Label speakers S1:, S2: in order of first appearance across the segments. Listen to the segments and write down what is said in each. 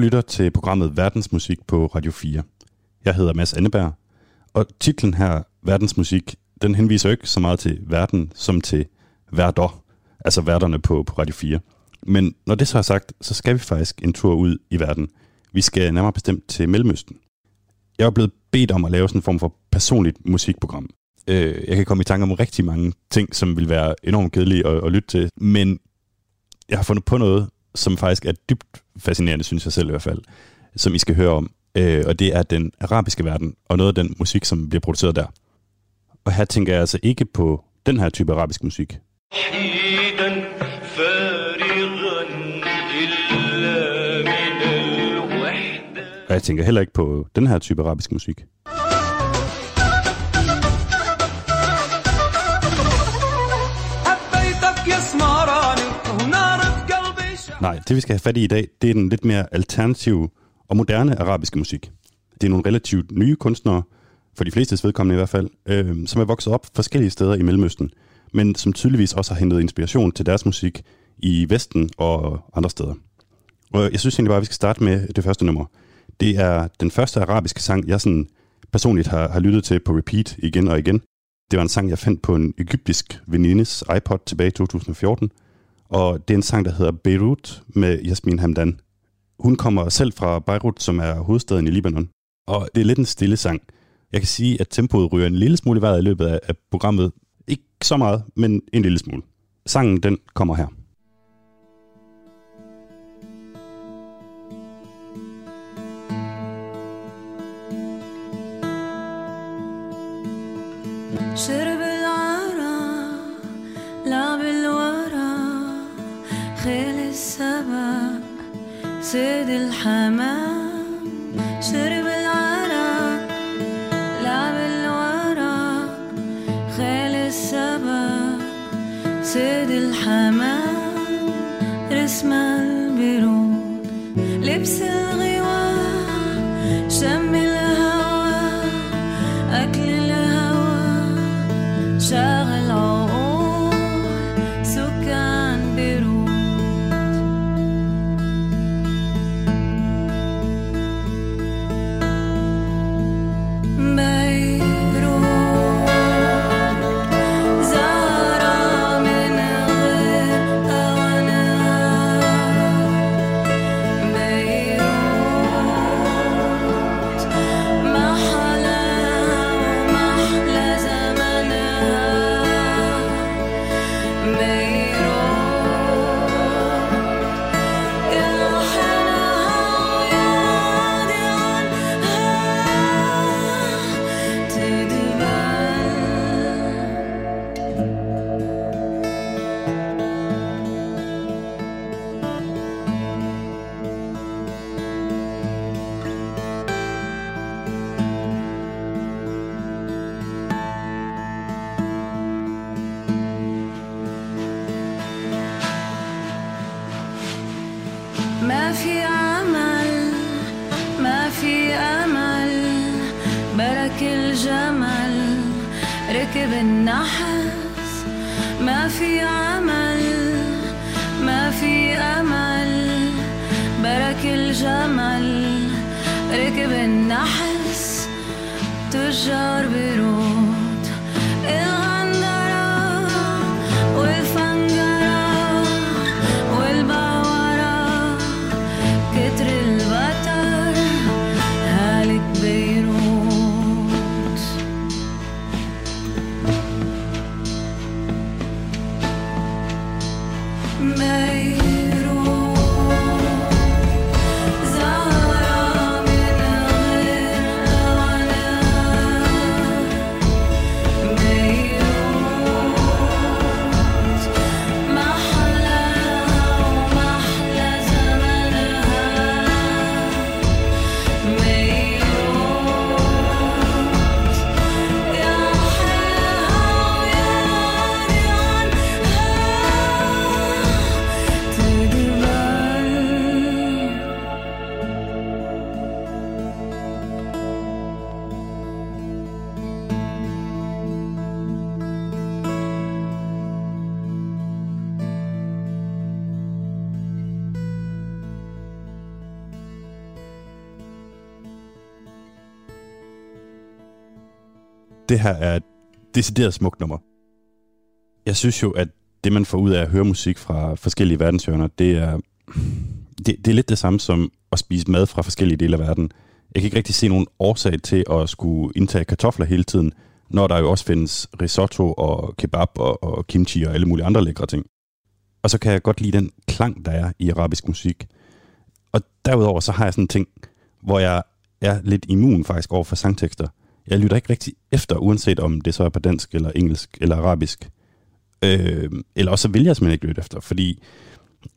S1: lytter til programmet Verdensmusik på Radio 4. Jeg hedder Mads Anneberg, og titlen her, Verdensmusik, den henviser ikke så meget til verden som til værter, altså værterne på, på Radio 4. Men når det så er sagt, så skal vi faktisk en tur ud i verden. Vi skal nærmere bestemt til Mellemøsten. Jeg er blevet bedt om at lave sådan en form for personligt musikprogram. Øh, jeg kan komme i tanke om rigtig mange ting, som vil være enormt kedelige at, at lytte til, men jeg har fundet på noget, som faktisk er dybt fascinerende, synes jeg selv i hvert fald, som I skal høre om. Øh, og det er den arabiske verden, og noget af den musik, som bliver produceret der. Og her tænker jeg altså ikke på den her type arabisk musik. Og jeg tænker heller ikke på den her type arabisk musik. Nej, det vi skal have fat i i dag, det er den lidt mere alternative og moderne arabiske musik. Det er nogle relativt nye kunstnere, for de fleste vedkommende i hvert fald, øh, som er vokset op forskellige steder i Mellemøsten, men som tydeligvis også har hentet inspiration til deres musik i Vesten og andre steder. Og jeg synes egentlig bare, at vi skal starte med det første nummer. Det er den første arabiske sang, jeg sådan personligt har, har lyttet til på repeat igen og igen. Det var en sang, jeg fandt på en egyptisk venindes iPod tilbage i 2014, og det er en sang, der hedder Beirut med Jasmin Hamdan. Hun kommer selv fra Beirut, som er hovedstaden i Libanon. Og det er lidt en stille sang. Jeg kan sige, at tempoet ryger en lille smule i vejret i løbet af programmet. Ikke så meget, men en lille smule. Sangen, den kommer her.
S2: Should سيد الحمام شرب العرق لعب الورق خيل السبق. سيد الحمام رسم البرود لبس الغواء شم ركب النحس ما في عمل ما في أمل. برك الجمل ركب النحس تجار بيروت
S1: det her er et decideret smukt nummer. Jeg synes jo, at det, man får ud af at høre musik fra forskellige verdenshjørner, det er, det, det er lidt det samme som at spise mad fra forskellige dele af verden. Jeg kan ikke rigtig se nogen årsag til at skulle indtage kartofler hele tiden, når der jo også findes risotto og kebab og, og kimchi og alle mulige andre lækre ting. Og så kan jeg godt lide den klang, der er i arabisk musik. Og derudover så har jeg sådan en ting, hvor jeg er lidt immun faktisk over for sangtekster. Jeg lytter ikke rigtig efter, uanset om det så er på dansk eller engelsk eller arabisk. Øh, eller også så vil jeg simpelthen ikke lytte efter, fordi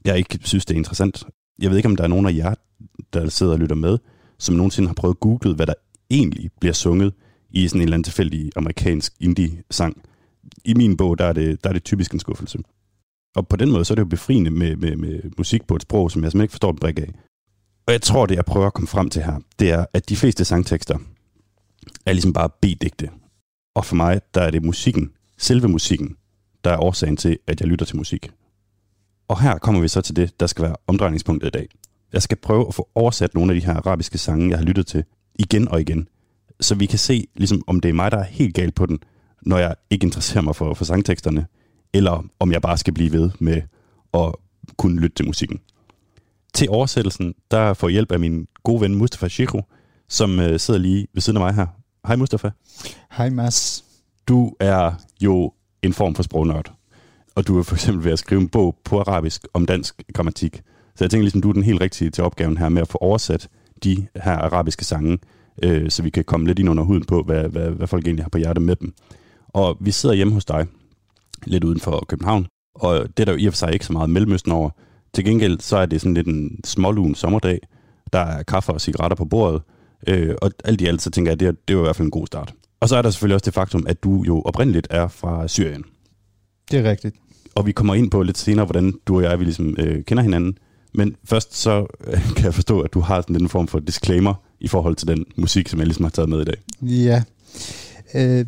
S1: jeg ikke synes, det er interessant. Jeg ved ikke, om der er nogen af jer, der sidder og lytter med, som nogensinde har prøvet at google, hvad der egentlig bliver sunget i sådan en eller anden tilfældig amerikansk indie-sang. I min bog, der er, det, der er det typisk en skuffelse. Og på den måde, så er det jo befriende med, med, med musik på et sprog, som jeg simpelthen ikke forstår en brik af. Og jeg tror, det jeg prøver at komme frem til her, det er, at de fleste sangtekster er ligesom bare B-digte. Og for mig, der er det musikken, selve musikken, der er årsagen til, at jeg lytter til musik. Og her kommer vi så til det, der skal være omdrejningspunktet i dag. Jeg skal prøve at få oversat nogle af de her arabiske sange, jeg har lyttet til, igen og igen. Så vi kan se, ligesom, om det er mig, der er helt galt på den, når jeg ikke interesserer mig for, for sangteksterne, eller om jeg bare skal blive ved med at kunne lytte til musikken. Til oversættelsen, der får hjælp af min gode ven Mustafa Shiro, som øh, sidder lige ved siden af mig her. Hej Mustafa.
S3: Hej Mads.
S1: Du er jo en form for sprognørd, og du er for eksempel ved at skrive en bog på arabisk om dansk grammatik. Så jeg tænker ligesom, du er den helt rigtige til opgaven her med at få oversat de her arabiske sange, øh, så vi kan komme lidt ind under huden på, hvad, hvad, hvad folk egentlig har på hjerte med dem. Og vi sidder hjemme hos dig, lidt uden for København, og det er der jo i og for sig ikke så meget Mellemøsten over. Til gengæld så er det sådan lidt en smålun sommerdag, der er kaffe og cigaretter på bordet, øh, og alt i alt så tænker jeg, at det, er, det jo i hvert fald en god start. Og så er der selvfølgelig også det faktum, at du jo oprindeligt er fra Syrien.
S3: Det er rigtigt.
S1: Og vi kommer ind på lidt senere, hvordan du og jeg vi ligesom, øh, kender hinanden. Men først så øh, kan jeg forstå, at du har sådan en form for disclaimer i forhold til den musik, som jeg ligesom har taget med i dag.
S3: Ja. Øh,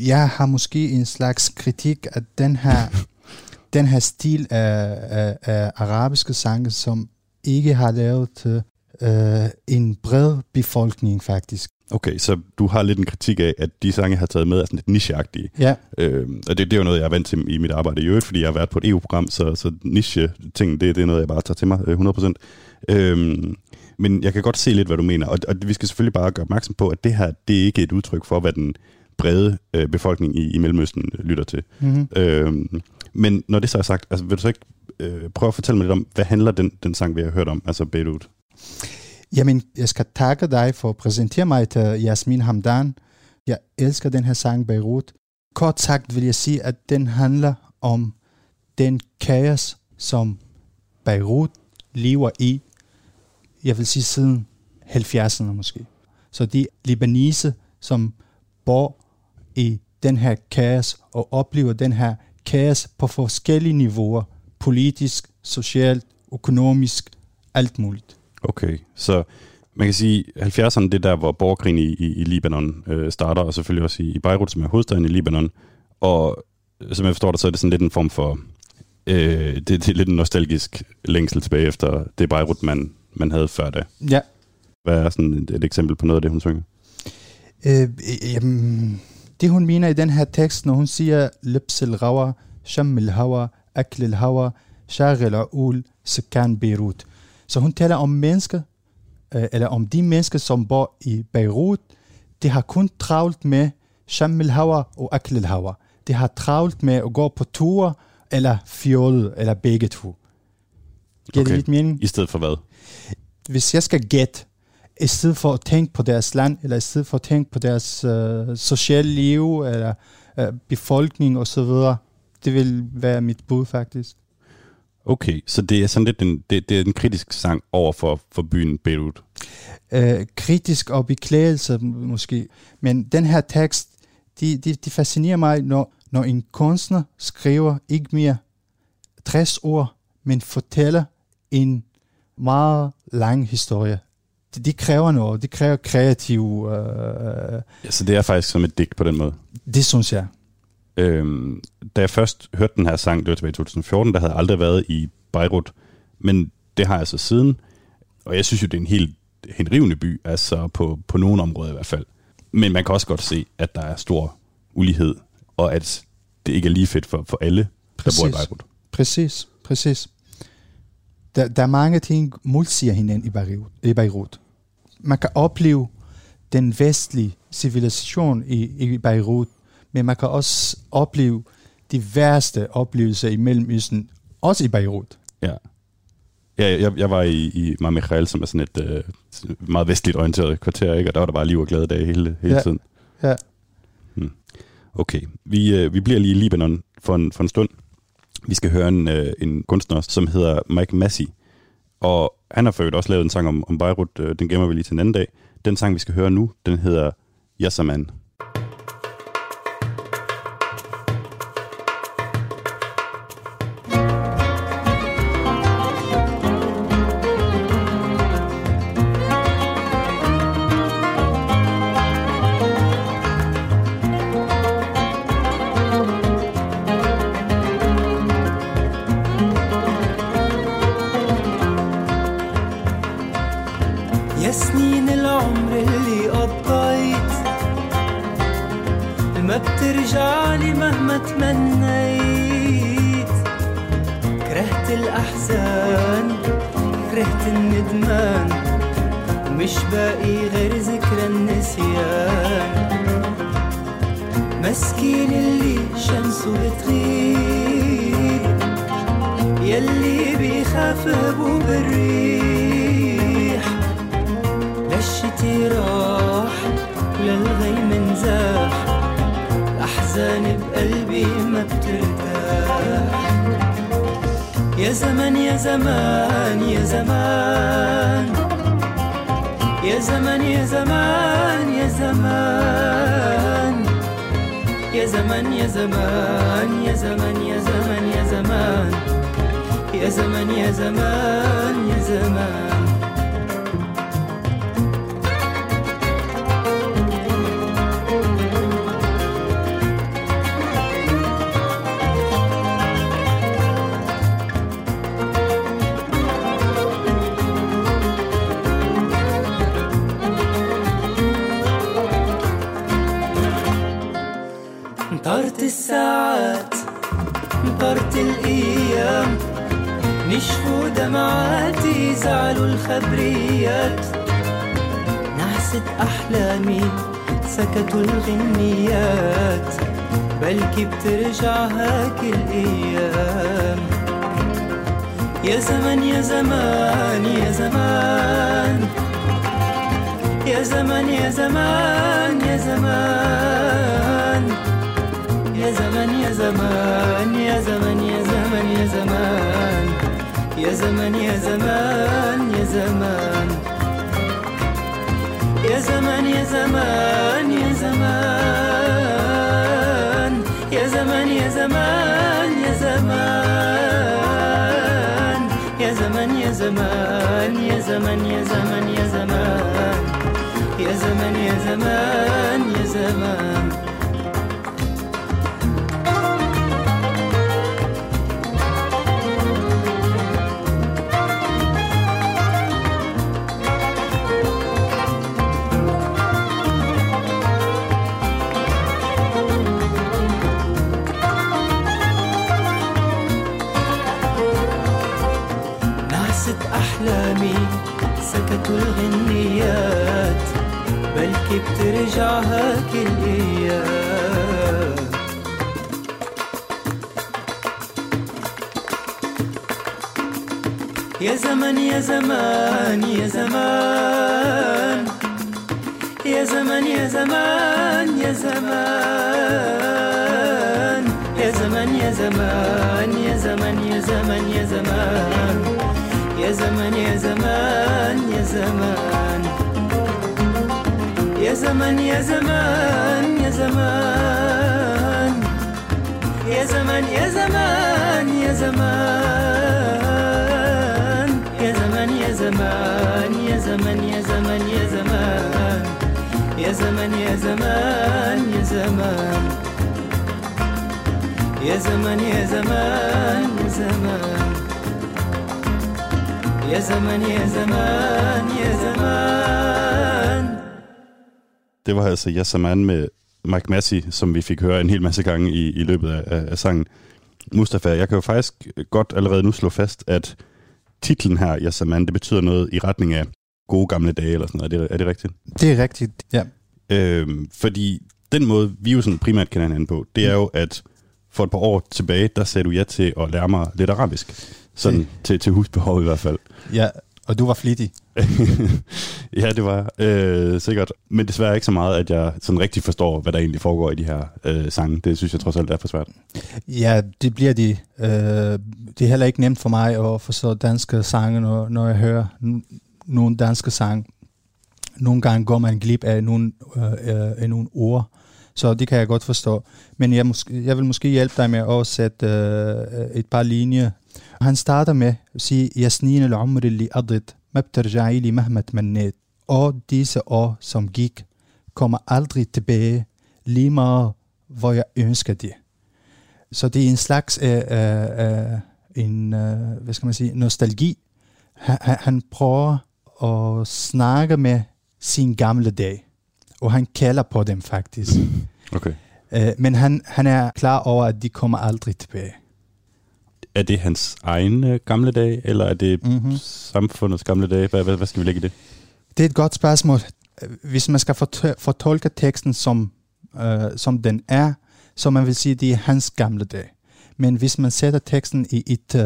S3: jeg har måske en slags kritik af den her, den her stil af, af, af arabiske sange, som ikke har lavet øh, en bred befolkning faktisk.
S1: Okay, så du har lidt en kritik af, at de sange, jeg har taget med, er sådan lidt nicheagtige.
S3: Ja,
S1: Øh, og det, det er jo noget, jeg er vant til i mit arbejde i øvrigt, fordi jeg har været på et EU-program, så, så niche-ting, det, det er noget, jeg bare tager til mig øh, 100%. Øhm, men jeg kan godt se lidt, hvad du mener, og, og vi skal selvfølgelig bare gøre opmærksom på, at det her, det er ikke et udtryk for, hvad den brede øh, befolkning i, i Mellemøsten øh, lytter til.
S3: mm-hmm.
S1: Øhm, men når det så er sagt, altså, vil du så ikke øh, prøve at fortælle mig lidt om, hvad handler den, den sang, vi har hørt om, altså Beirut?
S3: Jamen, jeg skal takke dig for at præsentere mig til Jasmin Hamdan. Jeg elsker den her sang Beirut. Kort sagt vil jeg sige, at den handler om den kaos, som Beirut lever i, jeg vil sige siden 70'erne måske. Så de libanese, som bor i den her kaos og oplever den her kaos på forskellige niveauer, politisk, socialt, økonomisk, alt muligt.
S1: Okay, så man kan sige, 70'erne det er der, hvor borgerkrigen i, i, i Libanon øh, starter, og selvfølgelig også i, i Beirut, som er hovedstaden i Libanon. Og som jeg forstår det, så er det sådan lidt en form for, øh, det, det er lidt en nostalgisk længsel tilbage efter det Beirut, man, man havde før da.
S3: Ja,
S1: Hvad er sådan et, et eksempel på noget af det, hun synger?
S3: Øh, jamen, det hun mener i den her tekst, når hun siger Libs al-ghawa, sham al-hawa, akl al-hawa, shagil al sukan Beirut. Så hun taler om mennesker, øh, eller om de mennesker, som bor i Beirut, de har kun travlt med sham al-hawa og akl al-hawa. De har travlt med at gå på ture, eller fjollet, eller begge to. Giver
S1: Okay.
S3: det lidt mening?
S1: I stedet for hvad?
S3: hvis jeg skal gætte, i stedet for at tænke på deres land, eller i stedet for at tænke på deres øh, sociale liv, eller øh, befolkning osv., det vil være mit bud faktisk.
S1: Okay, så det er sådan lidt en, det, det er en kritisk sang over for, for byen Beirut.
S3: Øh, kritisk og beklagelse måske, men den her tekst, de, de, de fascinerer mig, når, når en kunstner skriver ikke mere 60 ord, men fortæller en meget lang historie. Det, det kræver noget, det kræver kreativ, øh,
S1: Ja, så det er faktisk som et digt på den måde.
S3: det synes jeg.
S1: Øhm, da jeg først hørte den her sang, det var tilbage i 2014, der havde jeg aldrig været i Beirut, men det har jeg så siden, og jeg synes jo, det er en helt henrivende by, altså på, på nogle områder i hvert fald. Men man kan også godt se, at der er stor ulighed, og at det ikke er lige fedt for, for alle, der bor i
S3: Præcis.
S1: Beirut.
S3: Præcis, præcis. Der, der er mange ting, modsiger hinanden i Beirut, i Beirut. Man kan opleve den vestlige civilisation i, i Beirut, men man kan også opleve de værste oplevelser i Mellemøsten, også i Beirut.
S1: Ja. Ja, jeg, jeg var i, i Mar Michael, som er sådan et øh, meget vestligt orienteret kvarter, ikke? og der var der bare liv og glade dage hele, hele
S3: Ja.
S1: tiden.
S3: Ja.
S1: Okay, vi, øh, vi bliver lige i Libanon for en, for en stund. Vi skal høre en, øh, en kunstner, som hedder Mike Massey. Og han har øvrigt også lavet en sang om, om Beirut, øh, den gemmer vi lige til en anden dag. Den sang, vi skal høre nu, den hedder Yasaman.
S4: يا يا زمن يا زمان يا زمان. يا زمن يا زمان يا زمان. يا زمن يا زمان يا زمن يا زمن يا زمان. يا زمن يا زمان يا زمان. دمعاتي زعلوا الخبريات. نعست أحلامي سكتوا الغنيات. بلكي بترجع هاك الأيام يا زمن يا زمان يا زمان. يا زمن يا زمان يا زمان. يا زمن يا زمان يا زمن يا زمن يا زمان. يا زمن يا زمان يا زمان. يا زمن يا زمان يا زمان. يا زمن يا زمان يا زمان. يا زمن يا زمان يا زمن يا زمن يا زمان. يا زمن يا زمان يا زمان. زمن يا زمان يا زمان يا زمن يا زمان يا زمان يا زمن يا زمان يا زمن يا زمن يا زمان يا زمن يا زمان يا زمان يا زمن يا زمان يا زمان يا زمن يا زمان يا زمان
S1: Det var altså Yasaman med Mike Massey, som vi fik høre en hel masse gange i, i løbet af, af, af sangen. Mustafa, jeg kan jo faktisk godt allerede nu slå fast, at titlen her, Yasaman, det betyder noget i retning af gode gamle dage, eller sådan noget. Er det, er det rigtigt?
S3: Det er rigtigt, ja.
S1: Øhm, fordi den måde, vi jo sådan primært kender hinanden på, det er jo, at for et par år tilbage, der sagde du ja til at lære mig lidt arabisk. Sådan
S3: Det-
S1: til, til husbehov i hvert fald.
S3: Ja, og du var flittig.
S1: ja, det var øh, sikkert. Men desværre ikke så meget, at jeg sådan rigtig forstår, hvad der egentlig foregår i de her øh, sange. Det synes jeg trods alt er for svært.
S3: Ja, det bliver de. Øh, det er heller ikke nemt for mig at forstå danske sange, når, når jeg hører nogle danske sange. Nogle gange går man glip af nogle, øh, øh, af nogle ord, så det kan jeg godt forstå. Men jeg, måske, jeg vil måske hjælpe dig med at oversætte øh, et par linjer. Han starter med at sige, Yasnin al-umri li adet, ma btarja'i li mahma tmannit. Og disse år, som gik, kommer aldrig tilbage, lige meget hvor jeg ønsker det. Så det er en slags øh, øh, en, øh, hvad skal man sige, nostalgi. Han, han- han prøver at snakke med sin gamle dag, og han kalder på dem faktisk.
S1: Okay.
S3: Øh, men han, han er klar over, at de kommer aldrig tilbage.
S1: Er det hans egen øh, gamle dag, eller er det
S3: Mhm.
S1: mm-hmm. samfundets gamle dag? Hvad, hvad, hvad skal vi lægge i det?
S3: Det er et godt spørgsmål. Hvis man skal fortolke teksten som, øh, som den er, så man vil sige, at det er hans gamle dag. Men hvis man sætter teksten i et øh,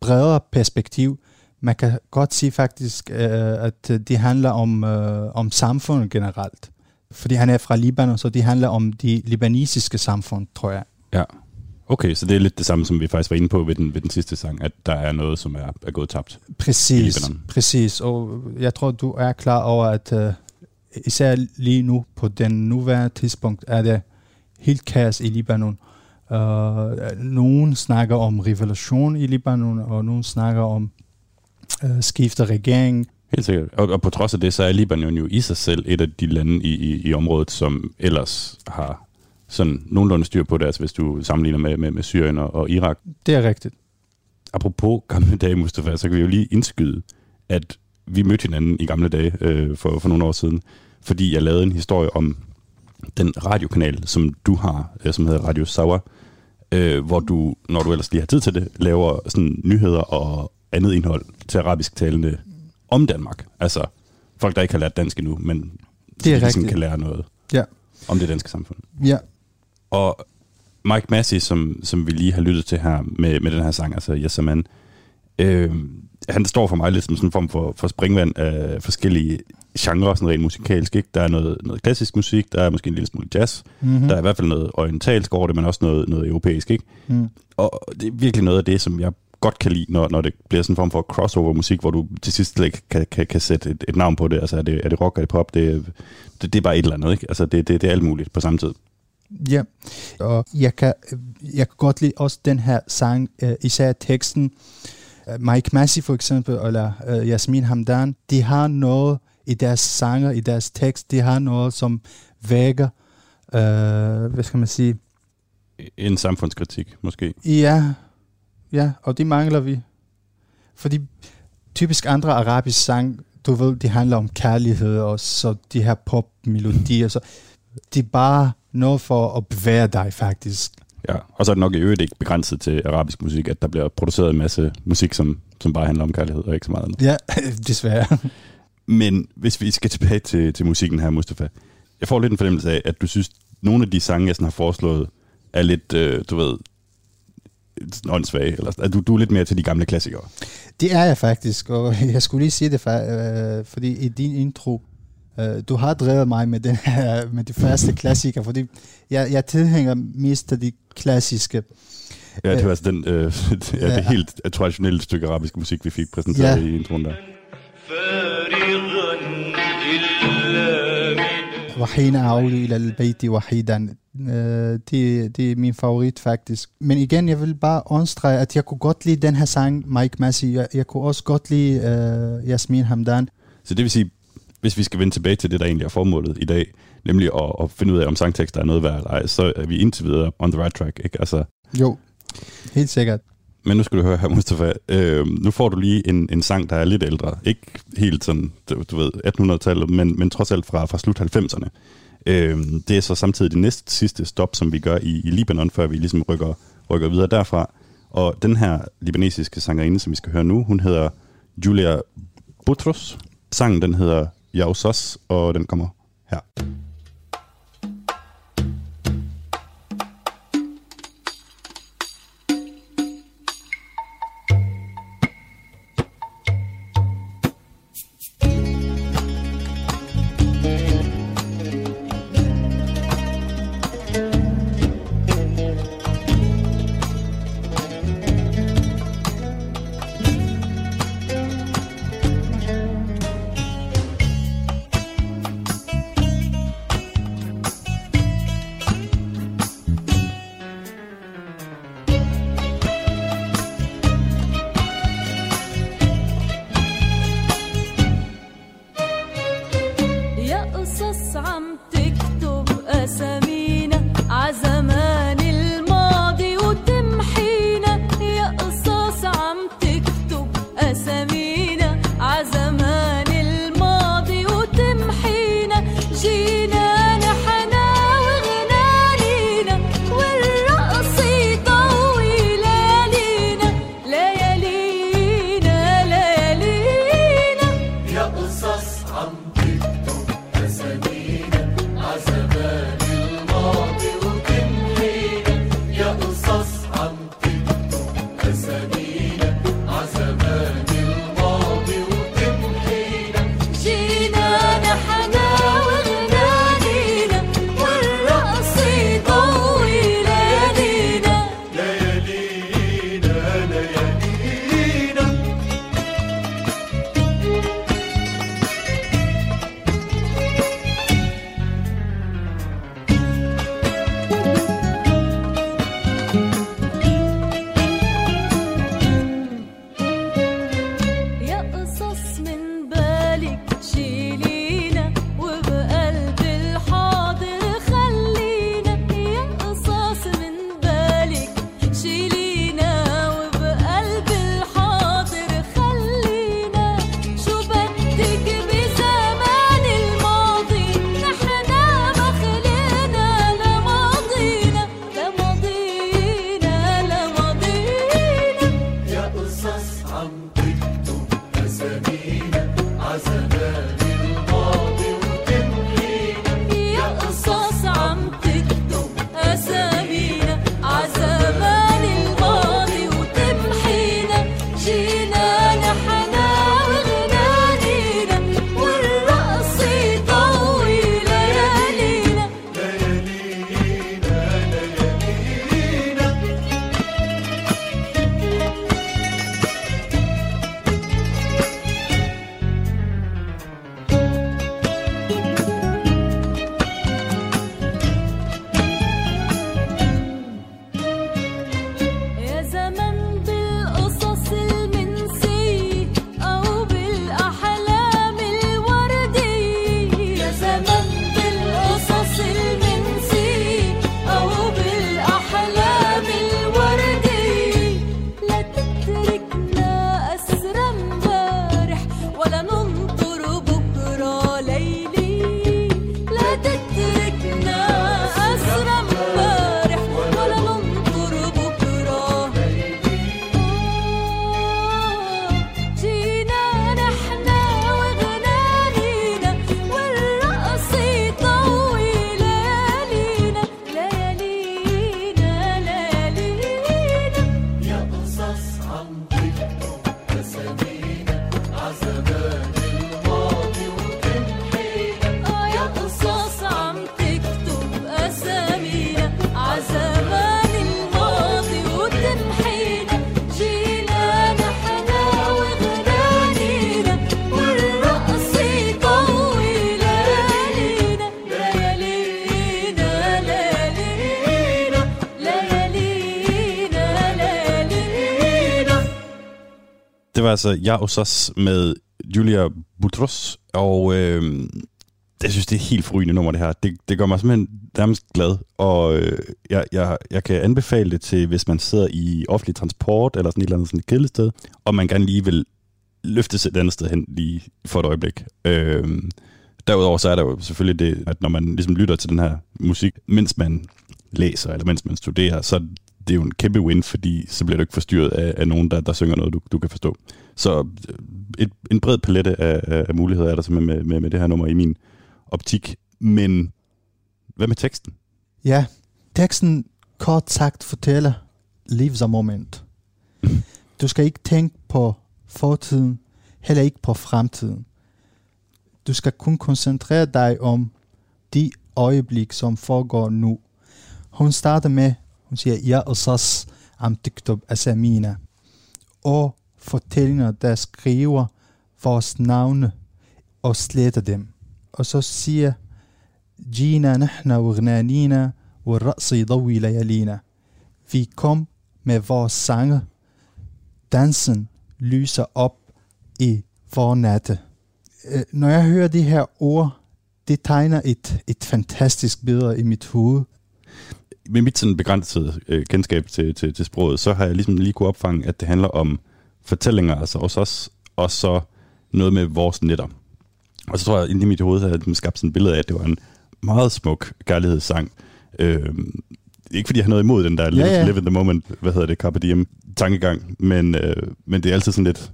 S3: bredere perspektiv, man kan godt sige faktisk, øh, at det handler om, øh, om samfundet generelt. Fordi han er fra Libanon, så det handler om de libanesiske samfund, tror jeg.
S1: Ja. Okay, så det er lidt det samme, som vi faktisk var inde på ved den, ved den sidste sang, at der er noget, som er, er gået tabt.
S3: Præcis, præcis. Og jeg tror, du er klar over, at uh, især lige nu, på den nuværende tidspunkt, er det helt kaos i Libanon. Uh, nogen snakker om revolution i Libanon, og nogen snakker om uh, skifte regering.
S1: Helt sikkert. Og, og på trods af det, så er Libanon jo i sig selv et af de lande i, i, i området, som ellers har sådan nogenlunde styr på det, altså hvis du sammenligner med, med, med Syrien og, og Irak.
S3: Det er rigtigt.
S1: Apropos gamle dage, Mustafa, så kan vi jo lige indskyde, at vi mødte hinanden i gamle dage øh, for, for nogle år siden, fordi jeg lavede en historie om den radiokanal, som du har, øh, som hedder Radio Sauer, øh, hvor du, når du ellers lige har tid til det, laver sådan nyheder og andet indhold til arabisk talende om Danmark. Altså folk, der ikke har lært dansk endnu, men
S3: Det er
S1: ligesom kan lære noget
S3: Ja.
S1: om det danske samfund.
S3: Ja,
S1: Og Mike Massey, som, som vi lige har lyttet til her med, med den her sang, altså Yasaman, øh, han står for mig lidt som sådan en form for, for springvand af forskellige genrer, sådan rent musikalsk. Ikke? Der er noget, noget klassisk musik, der er måske en lille smule jazz,
S3: mm-hmm.
S1: mm. der er i hvert fald noget orientalsk over det, men også noget, noget europæisk. Ikke?
S3: mm.
S1: Og det er virkelig noget af det, som jeg godt kan lide, når, når det bliver sådan en form for crossover-musik, hvor du til sidst ikke kan, kan, kan sætte et, et navn på det. Altså er det, er det rock, er det pop? Det, det, det er bare et eller andet. Ikke? Altså det, det, det er alt muligt på samme tid.
S3: Ja, og jeg kan, jeg kan godt lide også den her sang, øh, især teksten. Øh, Mike Massey for eksempel, eller øh, Yasmin Hamdan, de har noget i deres sanger, i deres tekst, de har noget, som vækker, øh, hvad skal man sige,
S1: En samfundskritik, måske.
S3: ja, ja, og det mangler vi. Fordi typisk andre arabiske sang, du ved, de handler om kærlighed, og så de her popmelodier, så det er bare noget for at bevæge dig faktisk.
S1: Ja, og så er det nok i øvrigt ikke begrænset til arabisk musik, at der bliver produceret en masse musik, som, som bare handler om kærlighed og ikke så meget andet.
S3: Ja, desværre.
S1: Men hvis vi skal tilbage til, til musikken her, Mustafa. Jeg får lidt en fornemmelse af, at du synes, nogle af de sange, jeg sådan har foreslået, er lidt, øh, du ved, åndssvage. Eller, at du, du er lidt mere til de gamle klassikere.
S3: Det er jeg faktisk, og jeg skulle lige sige det, fa- øh, fordi i din intro, øh, du har drevet mig med, den her, med de første klassikere, fordi jeg, jeg tilhænger mest af de klassiske.
S1: Ja, det
S3: Øh,
S1: var altså den, øh, ja, det
S3: ja.
S1: helt traditionelle stykke arabisk musik, vi fik præsenteret
S3: Ja.
S1: i introen der.
S5: فارغا إلا من
S3: وحين أعود إلى البيت وحيدا. Øh, det, det er min favorit faktisk. Men igen, jeg vil bare understrege, at jeg kunne godt lide den her sang, Mike Massey. Jeg, jeg kunne også godt lide øh, Yasmin Hamdan.
S1: Så det vil sige, hvis vi skal vende tilbage til det, der egentlig er formålet i dag, nemlig at, at finde ud af, om sangtekster er noget værd eller ej, så er vi indtil videre on the right track. Ikke? Altså,
S3: Jo, helt sikkert.
S6: Men nu skal du høre her, Mustafa. Øh, nu får du lige en, en sang, der er lidt ældre. Ikke helt sådan, du, du ved, 1800-tallet, men, men trods alt fra, fra slut 90'erne. Øh, det er så samtidig det næste sidste stop, som vi gør i, i Libanon, før vi ligesom rykker, rykker videre derfra. Og den her libanesiske sangerinde, som vi skal høre nu, hun hedder Julia Butros. Sangen, den hedder Yausos, og den kommer her. Var altså Jeg Osas med Julia Butros, og øh,
S1: Jeg synes, det er helt forrygende nummer, det her. Det, det gør mig simpelthen nærmest glad, og øh, jeg, jeg, jeg kan anbefale det til, hvis man sidder i offentlig transport, eller sådan et eller andet sådan et kedeligt sted, og man gerne lige vil løftes et andet sted hen lige for et øjeblik. Øh, derudover så er der jo selvfølgelig det, at når man ligesom lytter til den her musik, mens man læser, eller mens man studerer, så det er jo en kæmpe win, fordi så bliver du ikke forstyrret af, af nogen, der, der synger noget, du, du kan forstå. Så øh, et, en bred palette af, af, muligheder er der simpelthen med, med, med det her nummer i min optik. Men hvad med teksten?
S3: Ja, teksten kort sagt fortæller, leaves a moment. Du skal ikke tænke på fortiden, heller ikke på fremtiden. Du skal kun koncentrere dig om de øjeblik, som foregår nu. Hun starter med, hun siger, ja Asas am tiktob asamina. Og fortællinger, der skriver vores navne og sletter dem. Og så siger Gina, nahna og gnanina, og rasi dawi layalina. Vi kom med vores sange. Dansen lyser op i fornatte. Øh, når jeg hører de her ord, det tegner et, et fantastisk billede i mit hoved
S1: med mit sådan begrænsede øh, kendskab til, til, til sproget, så har jeg ligesom lige kunne opfange, at det handler om fortællinger, altså hos os, og så noget med vores netter. Og så tror jeg, inde i mit hoved havde jeg skabt sådan et billede af, at det var en meget smuk kærlighedssang. Øh, ikke fordi jeg har noget imod den der live,
S3: Ja,
S1: live in the moment, hvad hedder det, Carpe Diem tankegang, men, øh, men det er altid sådan lidt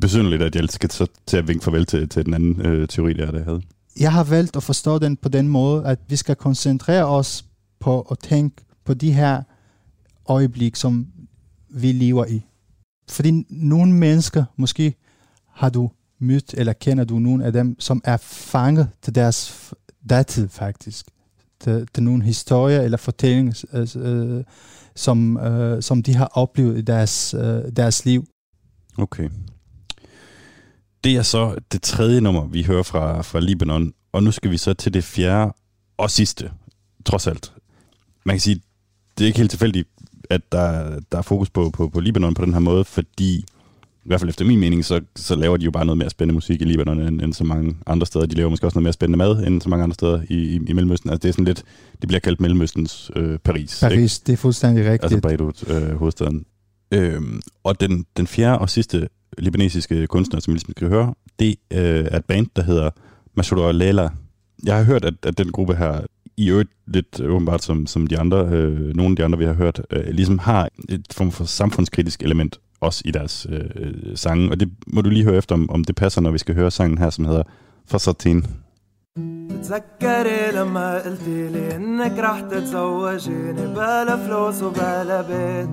S1: besynderligt, at jeg skal så til at vinke farvel til, til den anden øh, teori, der, der jeg havde.
S3: Jeg har valgt at forstå den på den måde, at vi skal koncentrere os på at tænke på de her øjeblik, som vi lever i. Fordi nogle mennesker, måske har du mødt, eller kender du nogle af dem, som er fanget til deres datid faktisk. Til, til nogle historier eller fortællinger, øh, som, øh, som de har oplevet i deres, øh, deres liv.
S1: Okay. Det er så det tredje nummer, vi hører fra, fra Libanon, og nu skal vi så til det fjerde og sidste, trods alt. Man kan sige, det er ikke helt tilfældigt, at der, der er fokus på, på, på Libanon på den her måde, fordi i hvert fald efter min mening, så, så laver de jo bare noget mere spændende musik i Libanon end, end så mange andre steder. De laver måske også noget mere spændende mad end så mange andre steder i, i, i Mellemøsten. Altså det er sådan lidt, det bliver kaldt Mellemøstens øh, Paris. ikke?
S3: Paris, det er fuldstændig rigtigt.
S1: altså Beirut, øh, hovedstaden. Øhm, og den, den fjerde og sidste libanesiske kunstner, som vi ligesom skal høre, det øh, er et band, der hedder Mashoura Lela. Jeg har hørt, at, at den gruppe her, i øvrigt lidt øh, åbenbart som, som de andre, øh, nogle af de andre, vi har hørt, øh, ligesom har et form for samfundskritisk element også i deres øh, sange. Og det må du lige høre efter, om, om det passer, når vi skal høre sangen her, som hedder Fasatin.
S4: تتذكري لما قلتي لي انك رح تتزوجيني بلا فلوس وبلا بيت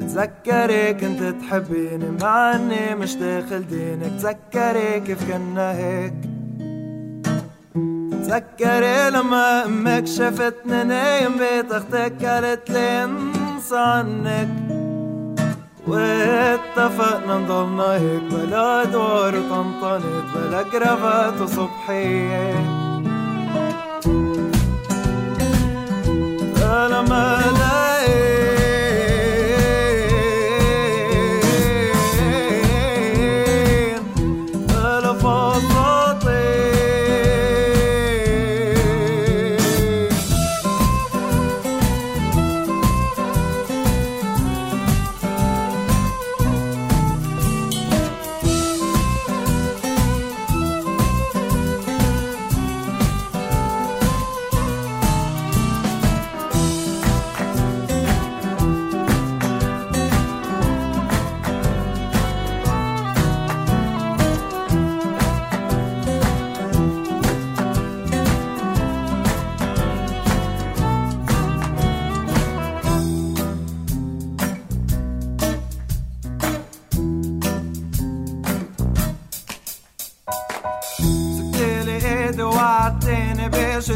S4: تتذكري كنت تحبيني مع اني مش داخل دينك تذكري كيف كنا هيك تذكري لما أمك شفتني نايم بيت أختك قالت لي انسى عنك. واتفقنا نضلنا هيك بلا ادوار وطنطنت بلا كرافات وصبحية فلما لقيت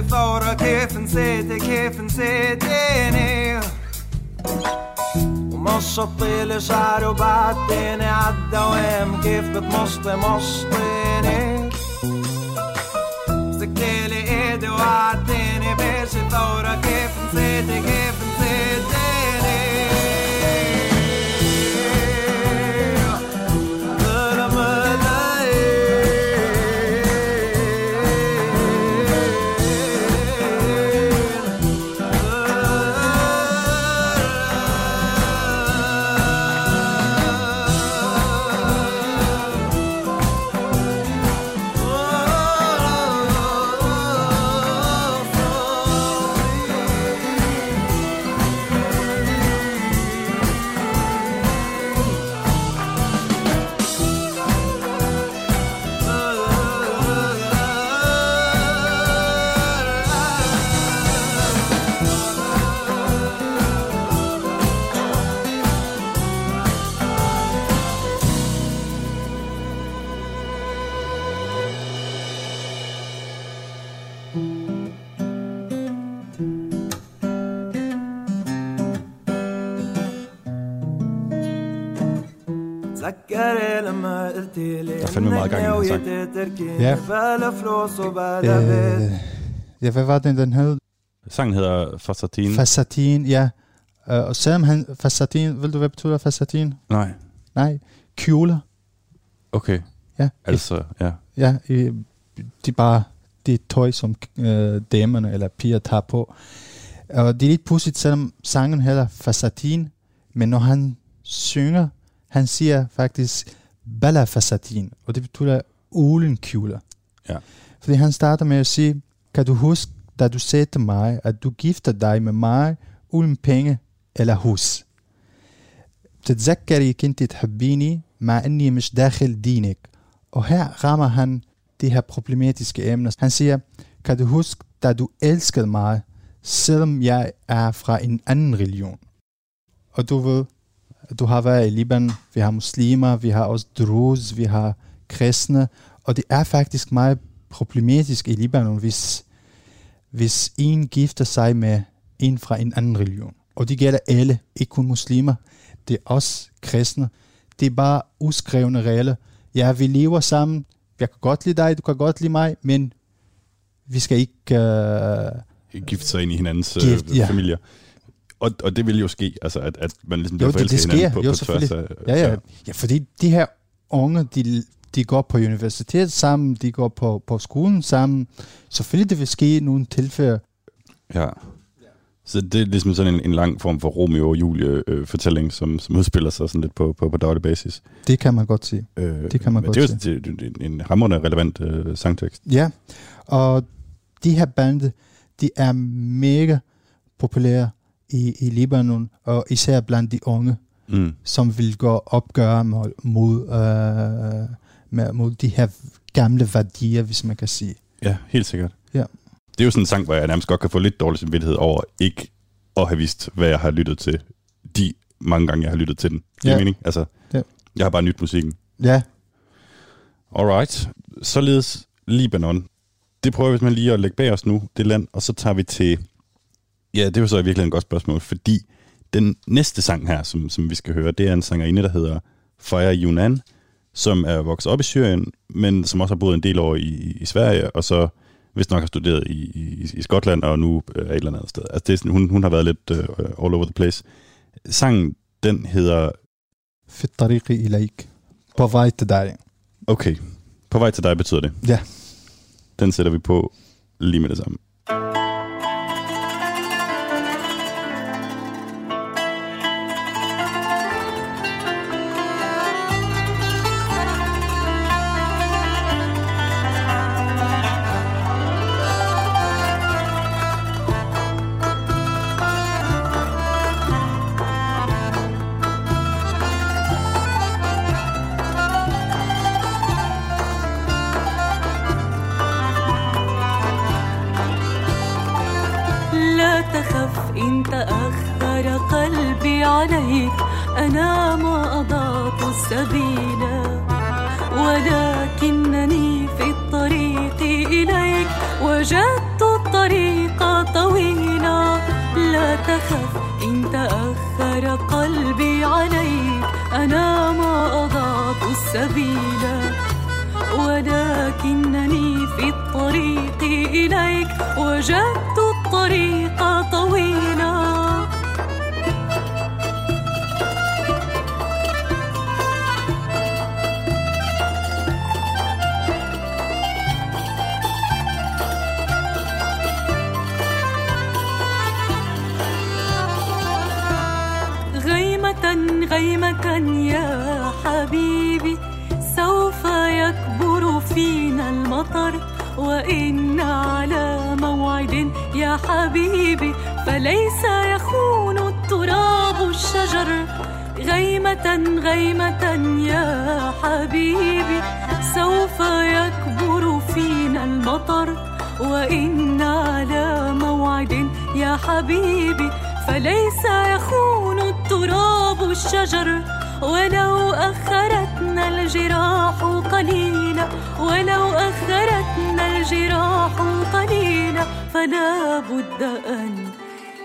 S4: بيجي ثورة كيف نسيتي كيف نسيتيني؟ ومشطي لي شعري وبعدتني عالدوام كيف بتمشطي مشطيني؟ سكتلي إيدي وعدتني بيجي ثورة كيف نسيتي كيف نسيتيني
S1: meget gang i den sang.
S3: Ja. Øh, ja, hvad var den, den hed?
S1: Sangen hedder Fasatin.
S3: Fasatin, ja. Øh, og selvom han... Fasatin, ved du, hvad betyder fasatin?
S1: Nej.
S3: Nej, kjoler.
S1: Okay.
S3: Ja.
S1: Altså, ja.
S3: Ja, de bare det tøj, som øh, damerne eller piger tager på. Og det er lidt pudsigt, selvom sangen hedder Fasatin, men når han synger, han siger faktisk, Bala Fassatin, og det betyder ulen kjoler.
S1: Ja.
S3: Fordi han starter med at sige, kan du huske, da du sagde til mig, at du gifter dig med mig uden penge eller hus. تتذكري كنت تحبيني مع اني مش داخل دينك og her rammer han de her problematiske emner. Han siger, kan du huske, da du elskede mig, selvom jeg er fra en anden religion? Og du ved, du har været i Libanon, vi har muslimer, vi har også druz, vi har kristne, og det er faktisk meget problematisk i Libanon, hvis, hvis en gifter sig med en fra en anden religion. Og det gælder alle, ikke kun muslimer, det er også kristne. Det er bare uskrevne regler. Ja, vi lever sammen, jeg kan godt lide dig, du kan godt lide mig, men vi skal ikke... Øh,
S1: Gift sig ind i hinandens
S3: Gift,
S1: øh,
S3: ja.
S1: Og, og det vil jo ske, altså at, at man ligesom
S3: Jo,
S1: bliver
S3: det- det
S1: hinanden
S3: sker.
S1: på,
S3: Jo,
S1: på tværs af...
S3: selvfølgelig. ja, ja, ja, fordi de her unge, de, de går på universitet sammen, de går på, på skolen sammen. Selvfølgelig det vil ske i nogle tilfælde.
S1: Ja. Så det er ligesom sådan en, en lang form for Romeo og Julie øh, fortælling, som, som udspiller sig sådan lidt på, på, på daglig basis.
S3: Det kan man godt sige.
S1: Øh,
S3: Det kan man godt
S1: det er jo
S3: sige.
S1: det, det, det er en hamrende relevant øh, sangtekst.
S3: Ja, og de her bande, de er mega populære i, i Libanon, og især blandt de unge,
S1: Mm.
S3: som vil gå opgør mod, mod, øh, med, mod de her gamle værdier, hvis man kan sige.
S1: Ja, helt sikkert.
S3: Ja.
S1: Det er jo sådan en sang, hvor jeg nærmest godt kan få lidt dårlig samvittighed over ikke at have vidst, hvad jeg har lyttet til de mange gange, jeg har lyttet til den. Giver
S3: Ja.
S1: ja. mening? Altså,
S3: Ja.
S1: jeg har bare nyt musikken.
S3: Ja,
S1: Alright. Således Libanon. Det prøver vi simpelthen lige at lægge bag os nu, det land, og så tager vi til... Ja, det var så virkelig et godt spørgsmål, fordi den næste sang her, som, som vi skal høre, det er en sangerinde, der hedder Fire Yunan, som er vokset op i Syrien, men som også har boet en del år i, i Sverige, og så vist nok har studeret i, i, i Skotland, og nu øh, er et eller andet sted. Altså det er sådan, hun, hun har været lidt uh, all over the place. Sangen, den hedder...
S3: Fitariqi ilaik. På vej til dig.
S1: Okay. På vej til dig betyder det.
S3: Ja.
S1: Den sætter vi på lige med det samme.
S6: ولكنني في الطريق إليك. وجدت الطريق طويلا. لا تخف إن تأخر قلبي عليك. أنا ما أضعت السبيل. ولكنني في الطريق إليك. وجدت حبيبي فليس يخون التراب الشجر. غيمة غيمة يا حبيبي سوف يكبر فينا المطر وإن على موعد يا حبيبي فليس يخون التراب الشجر. ولو أخرتنا الجراح قليلا ولو أخرتنا الجراح قليلا. فلا بد أن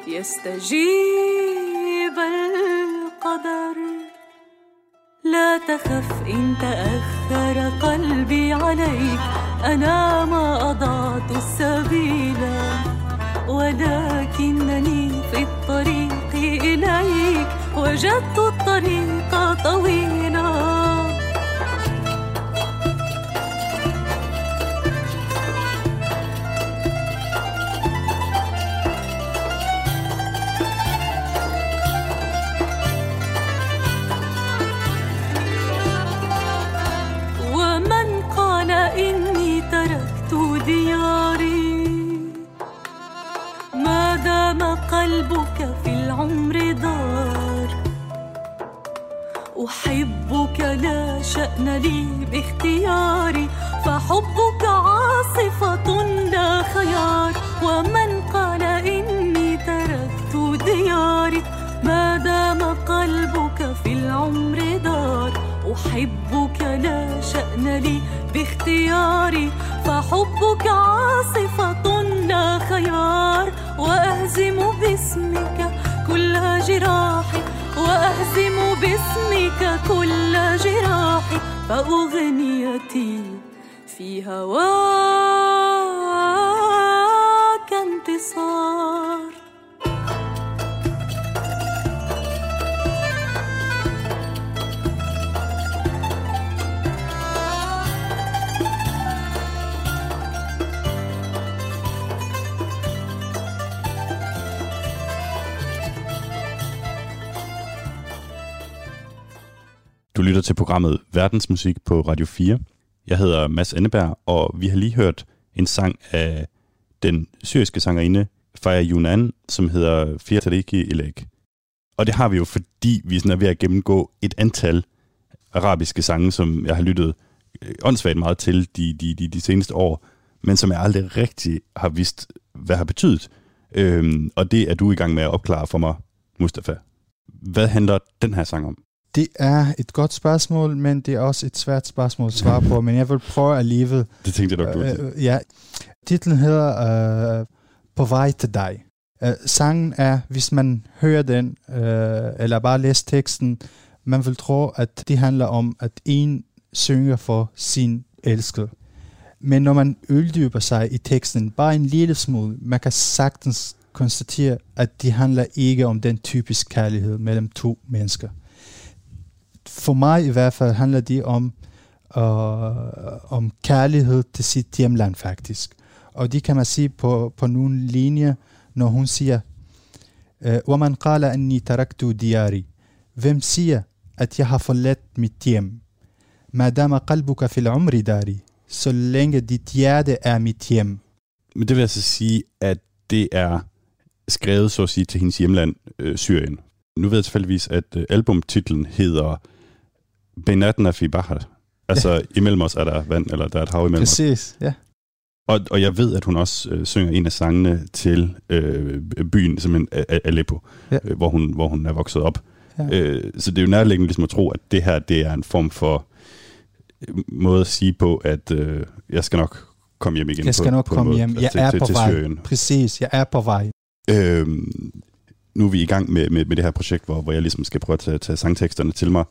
S6: يستجيب القدر. لا تخف إن تأخر قلبي عليك. أنا ما أضعت السبيل ولكنني في الطريق إليك. وجدت الطريق طويلا.
S1: Programmet Verdensmusik på Radio 4. Jeg hedder Mads Anneberg, og vi har lige hørt en sang af den syriske sangerinde Faya Yunan, som hedder Fia Tariki Ileg. Og det har vi jo, fordi vi sådan er ved at gennemgå et antal arabiske sange, som jeg har lyttet øh, åndssvagt meget til de, de, de, de seneste år, men som jeg aldrig rigtig har vidst, hvad har betydet. Øhm, og det er du i gang med at opklare for mig, Mustafa. Hvad handler den her sang om?
S3: Det er et godt spørgsmål, men det er også et svært spørgsmål at svare på, men jeg vil prøve alligevel.
S1: Det tænkte jeg nok, du sige.
S3: Øh, ja. Titlen hedder øh, På vej til dig. Øh, sangen er, hvis man hører den, øh, eller bare læser teksten, man vil tro, at det handler om, at en synger for sin elskede. Men når man uddyber sig i teksten, bare en lille smule, man kan sagtens konstatere, at det handler ikke om den typiske kærlighed mellem to mennesker For mig i hvert fald handler det om, øh, om kærlighed til sit hjemland faktisk. Og det kan man sige på, på nogle linjer, når hun siger, øh, وَمَنْ قَالَ أَنِّي تَرَكْتُ دِيَارِ Hvem siger, at jeg har forladt mit hjem? مَا دَامَ قَلْبُكَ فِي الْعُمْرِ دَارِ Så længe dit hjerte er mit hjem.
S1: Men det vil altså sige, at det er skrevet, så at sige, til hendes hjemland, øh, Syrien. Nu ved jeg tilfældigvis, at øh, albumtitlen hedder Benatna fi Bahar. Altså, ja. imellem os er der vand, eller der er et hav imellem os.
S3: Præcis, ja.
S1: Og, og jeg ved, at hun også øh, synger en af sangene til øh, byen, simpelthen Aleppo,
S3: Ja.
S1: øh, hvor, hun, hvor hun er vokset op.
S3: Ja.
S1: Øh, så det er jo nærliggende ligesom at tro, at det her det er en form for øh, måde at sige på, at øh, jeg skal nok komme hjem igen.
S3: Jeg skal
S1: på,
S3: nok
S1: på
S3: komme
S1: måde,
S3: hjem. Jeg
S1: til,
S3: er
S1: til,
S3: på
S1: til
S3: vej.
S1: Syrien.
S3: Præcis, jeg er på vej.
S1: Øhm, nu er vi i gang med, med, med det her projekt, hvor, hvor jeg ligesom skal prøve at tage, tage sangteksterne til mig.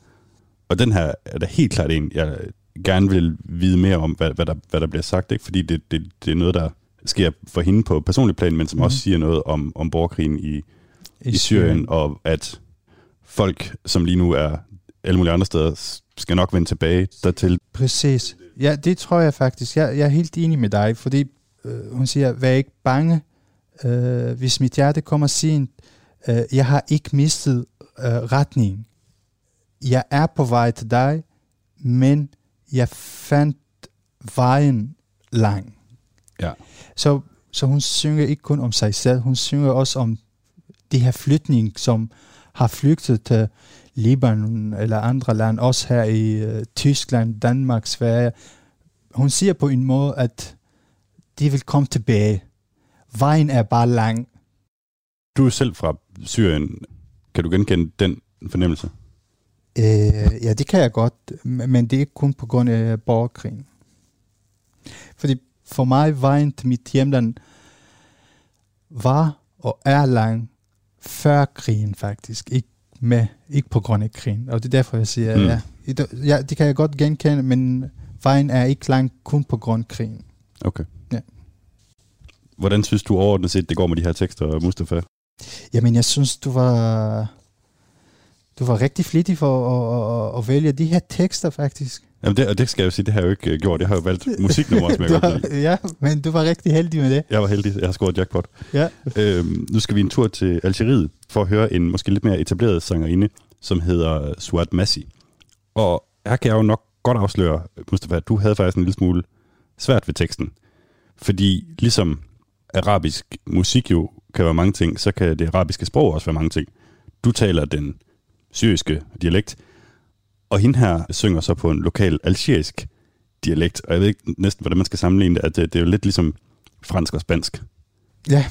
S1: Og den her er da helt klart en, jeg gerne vil vide mere om, hvad, hvad, der, hvad der bliver sagt. Ikke? Fordi det, det, det er noget, der sker for hende på personlig plan, men som
S3: Mhm.
S1: også siger noget om, om borgerkrigen i, i, i Syrien, og at folk, som lige nu er alle mulige andre steder, skal nok vende tilbage dertil.
S3: Præcis. Ja, det tror jeg faktisk. Jeg, jeg er helt enig med dig, fordi øh, hun siger, vær ikke bange, øh, hvis mit hjerte kommer sent. Øh, jeg har ikke mistet øh, retning. Jeg er på vej til dig, men jeg fandt vejen lang.
S1: Ja.
S3: Så, så hun synger ikke kun om sig selv, hun synger også om de her flytning, som har flygtet til Libanon eller andre lande, også her i øh, Tyskland, Danmark, Sverige. Hun siger på en måde, at de vil komme tilbage. Vejen er bare lang.
S1: Du er selv fra Syrien. Kan du genkende den fornemmelse?
S3: Øh, ja, det kan jeg godt, men det er ikke kun på grund af borgerkrigen. Fordi for mig, vejen til mit hjemland var og er lang før krigen faktisk. Ikke, med, ikke på grund af krigen. Og det er derfor, jeg siger,
S1: Mm.
S3: ja, Det- Ja, det kan jeg godt genkende, men vejen er ikke lang kun på grund af krigen.
S1: Okay.
S3: Ja.
S1: Hvordan synes du overordnet set, det går med de her tekster, Mustafa?
S3: Jamen, jeg synes, du var, du var rigtig flittig for at, at, at vælge de her tekster, faktisk.
S1: Jamen det, og det skal jeg jo sige, det har jeg jo ikke øh, gjort. Jeg har jo valgt musiknumre, som jeg
S3: du
S1: godt lide.
S3: ja, men du var rigtig heldig med det.
S1: Jeg var heldig, jeg har scoret jackpot.
S3: Ja.
S1: Øhm, nu skal vi en tur til Algeriet for at høre en måske lidt mere etableret sangerinde, som hedder Suat Massi. Og her kan jeg jo nok godt afsløre, Mustafa, at du havde faktisk en lille smule svært ved teksten. Fordi ligesom arabisk musik jo kan være mange ting, så kan det arabiske sprog også være mange ting. Du taler den syriske dialekt, og hende her synger så på en lokal algerisk dialekt, og jeg ved ikke næsten, hvordan man skal sammenligne det, at det, det er jo lidt ligesom fransk og spansk.
S3: Ja.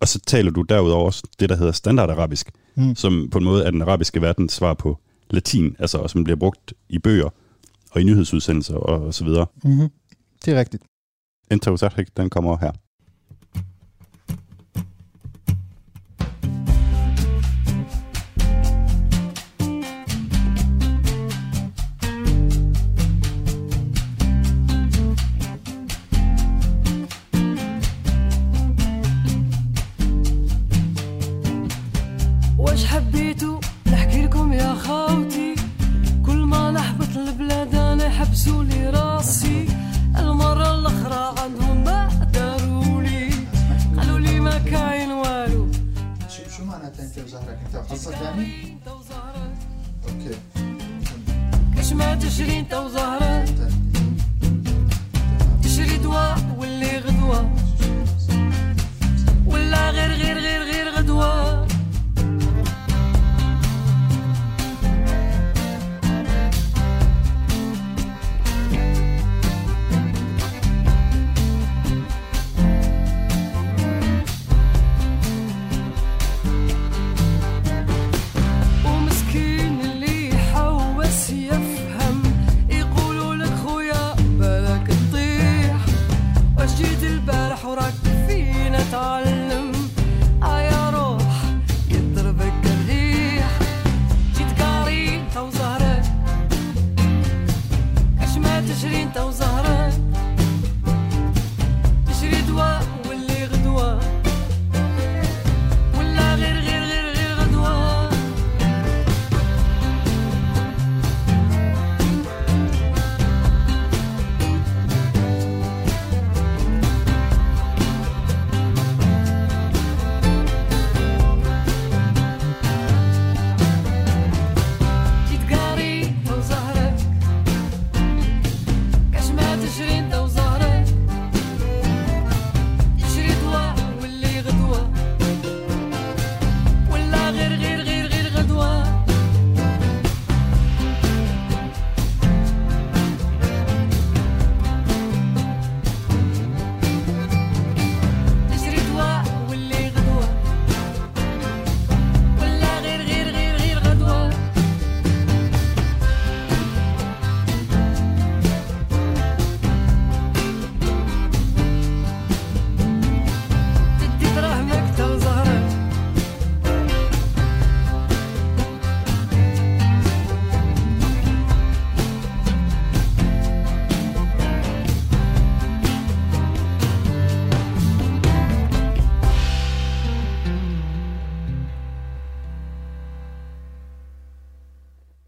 S1: Og så taler du derudover også det, der hedder standardarabisk,
S3: Mm.
S1: som på en måde er den arabiske verdens svar på latin, altså og som bliver brugt i bøger og i nyhedsudsendelser og så videre.
S3: Mm-hmm. Det er rigtigt.
S1: Usahik, den kommer her.
S3: انت يعني؟
S7: انت وزهرك.
S3: أوكي.
S7: كاش ما تشري انت وزهرك. تشري دواء واللي غدوة. ولا غير غير غير غير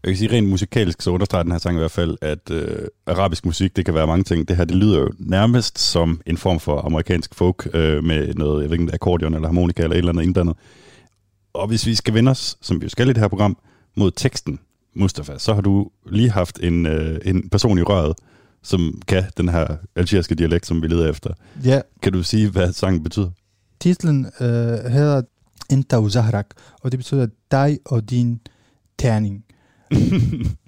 S1: Jeg kan sige rent musikalsk, så understreger den her sang i hvert fald, at øh, arabisk musik, det kan være mange ting. Det her, det lyder jo nærmest som en form for amerikansk folk øh, med noget, jeg ved ikke, akkordeon eller harmonika eller et eller andet indblandet. Og hvis vi skal vende os, som vi jo skal i det her program, mod teksten, Mustafa, så har du lige haft en, øh, en person i røret, som kan den her algeriske dialekt, som vi leder efter.
S3: Ja,
S1: Kan du sige, hvad sangen betyder?
S3: titlen øh, hedder Inta Uzahrak, og det betyder dig og din terning.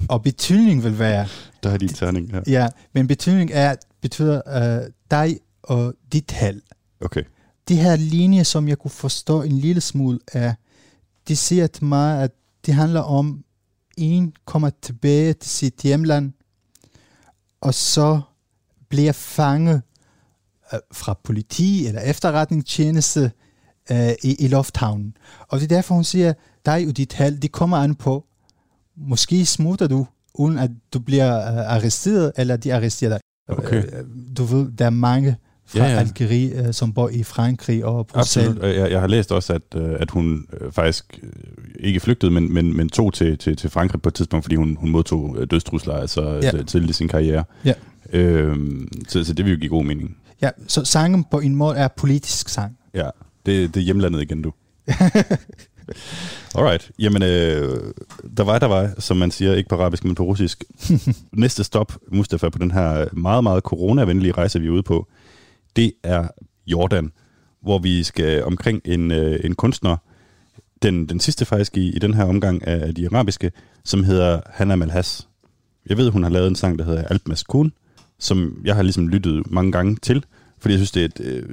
S3: Og betydning vil være,
S1: Der er din terning her.
S3: ja, men betydning er, betyder øh, dig og dit held.
S1: Okay.
S3: De her linjer, som jeg kunne forstå en lille smule af, de siger til mig, at det handler om, en kommer tilbage til sit hjemland, og så bliver fanget øh, fra politi eller efterretningstjeneste øh, i, i lufthavnen. Og det er derfor, hun siger, dig og dit held, det kommer an på, måske smutter du, uden at du bliver uh, arresteret, eller de arresterer dig.
S1: Okay.
S3: Øh, du ved, der er mange fra
S1: Ja,
S3: ja. Algeriet, uh, som bor i Frankrig og Bruxelles.
S1: Absolut. Jeg, jeg har læst også, at, øh, at hun øh, faktisk øh, ikke flygtede, men, men, men tog til, til, til Frankrig på et tidspunkt, fordi hun, hun modtog øh, dødstrusler altså
S3: ja.
S1: tidligt i sin karriere.
S3: Ja.
S1: Øhm, så, så det vil jo give god mening.
S3: Ja, så sangen på en måde er politisk sang.
S1: Ja, det, det er hjemlandet igen, du. Alright. Jamen, øh, der var, der var, som man siger, ikke på arabisk, men på russisk. Næste stop, Mustafa, på den her meget, meget coronavenlige rejse, vi er ude på, det er Jordan, hvor vi skal omkring en, øh, en kunstner, den, den sidste faktisk i, i den her omgang af de arabiske, som hedder Hanna Malhas. Jeg ved, hun har lavet en sang, der hedder Alp Maskun, som jeg har ligesom lyttet mange gange til, fordi jeg synes, det er et øh,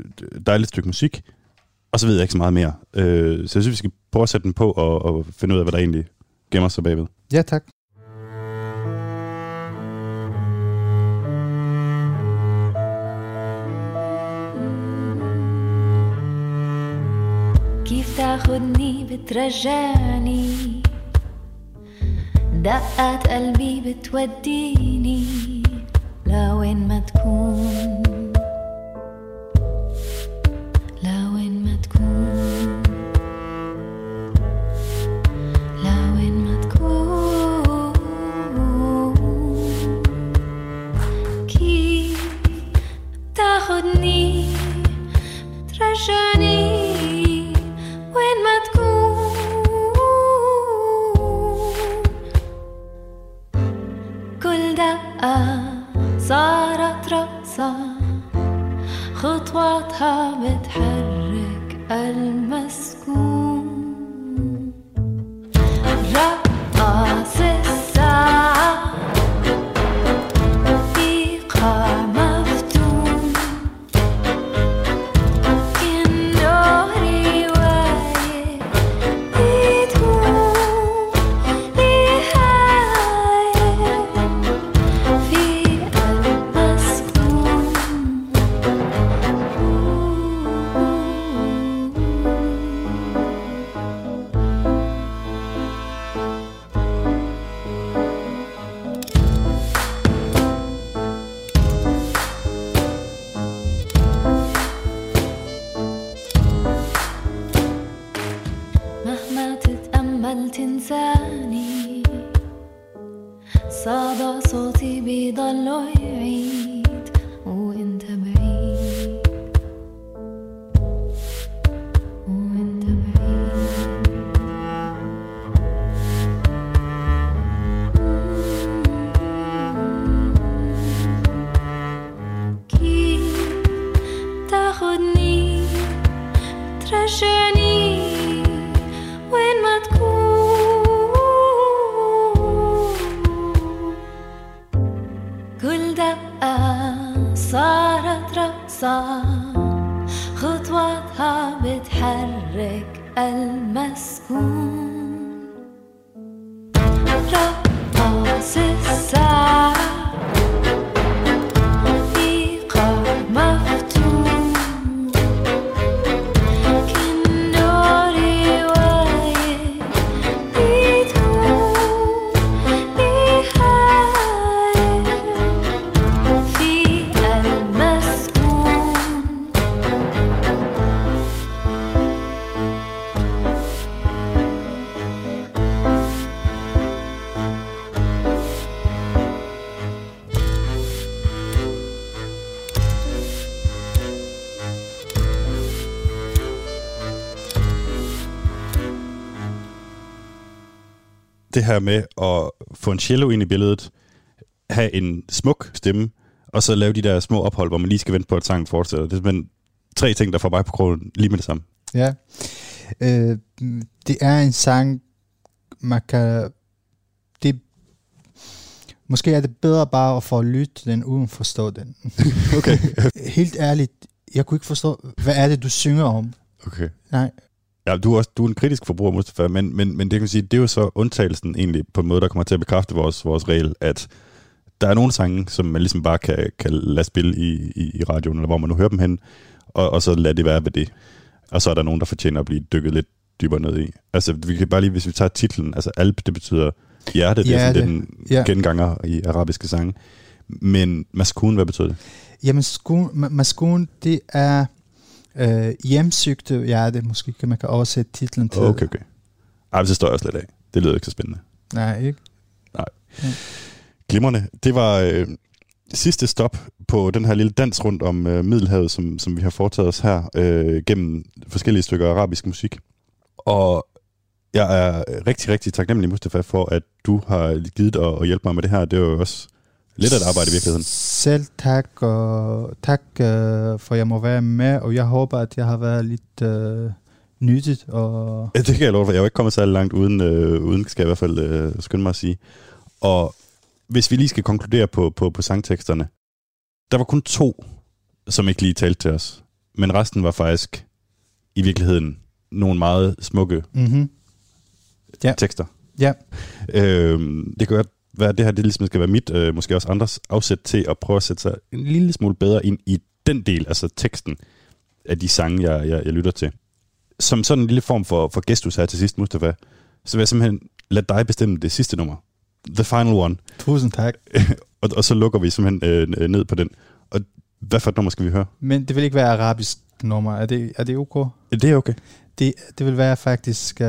S1: dejligt stykke musik, og så ved jeg ikke så meget mere. Øh, så jeg synes, vi skal prøve at sætte den på og, og finde ud af, hvad der egentlig gemmer sig bagved.
S3: Ja, tak.
S8: كيف تاخدني بترجعني دقات قلبي بتوديني لوين ما تكون صارت رقصة خطواتها بتحرك المسكون رقص
S1: Det her med at få en cello ind i billedet, have en smuk stemme, og så lave de der små ophold, hvor man lige skal vente på, at sangen fortsætter. Det er simpelthen tre ting, der får mig på krogen lige med det samme.
S3: Ja. Øh, det er en sang, man kan... Det, måske er det bedre bare at få lytte den, uden at forstå den.
S1: Okay.
S3: Helt ærligt, jeg kunne ikke forstå, hvad er det, du synger om?
S1: okay.
S3: Nej.
S1: Ja, du er, også, du er en kritisk forbruger, Mustafa, men, men, men det kan man sige, det er jo så undtagelsen egentlig på en måde, der kommer til at bekræfte vores, vores regel, at der er nogle sange, som man ligesom bare kan, kan lade spille i, i, i radioen, eller hvor man nu hører dem hen, og, og så lade det være ved det. Og så er der nogen, der fortjener at blive dykket lidt dybere ned i. Altså, vi kan bare lige, hvis vi tager titlen, altså Alp, det betyder hjerte, det er
S3: Hjerte,
S1: sådan den
S3: ja.
S1: genganger i arabiske sange. Men maskun, hvad betyder det?
S3: Jamen, skun, ma- maskun, det er øh, hjemsøgte hjerte. Måske kan man kan oversætte titlen til.
S1: Okay, okay. Ej, det står jeg også lidt af. Det lyder ikke så spændende.
S3: Nej, ikke?
S1: Glimrende. Det var øh, sidste stop på den her lille dans rundt om øh, Middelhavet, som, som vi har foretaget os her øh, gennem forskellige stykker arabisk musik. Og jeg er rigtig, rigtig taknemmelig, Mustafa, for at du har givet at, at hjælpe mig med det her. Det er jo også lidt af et arbejde i virkeligheden.
S3: Selv tak, og tak øh, for at jeg må være med, og jeg håber, at jeg har været lidt øh, nyttigt. Og
S1: Ja, Det kan jeg love for. Jeg er jo ikke kommet særlig langt uden, øh, uden skal jeg i hvert fald øh, skynde mig at sige. Og hvis vi lige skal konkludere på, på, på sangteksterne. Der var kun to, som ikke lige talte til os. Men resten var faktisk i virkeligheden nogle meget smukke
S3: mm-hmm. Ja.
S1: tekster.
S3: ja,
S1: Øhm, det kan være, at det her det ligesom skal være mit, øh, måske også andres afsæt til at prøve at sætte sig en lille smule bedre ind i den del, altså teksten af de sange, jeg, jeg, jeg lytter til. Som sådan en lille form for, for gestus her til sidst, Mustafa, så vil jeg simpelthen lade dig bestemme det sidste nummer. The final one.
S3: tusind tak.
S1: Og, og så lukker vi simpelthen øh, ned på den. Og hvad for et nummer skal vi høre?
S3: Men det vil ikke være arabisk nummer. Er det, er det ok?
S1: Det er okay.
S3: Det, det vil være faktisk uh,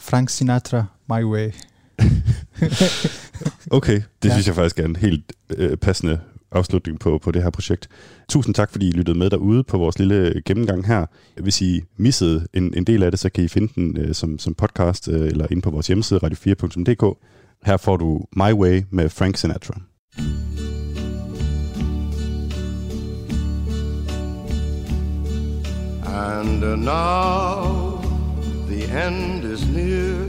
S3: Frank Sinatra, My Way.
S1: Okay, det
S3: Ja.
S1: synes jeg faktisk er en helt øh, passende afslutning på, på det her projekt. Tusind tak, fordi I lyttede med derude på vores lille gennemgang her. Hvis I missede en, en del af det, så kan I finde den øh, som, som podcast øh, eller inde på vores hjemmeside radio4.dk. Her får du My Way med Frank Sinatra.
S9: And now the end is near,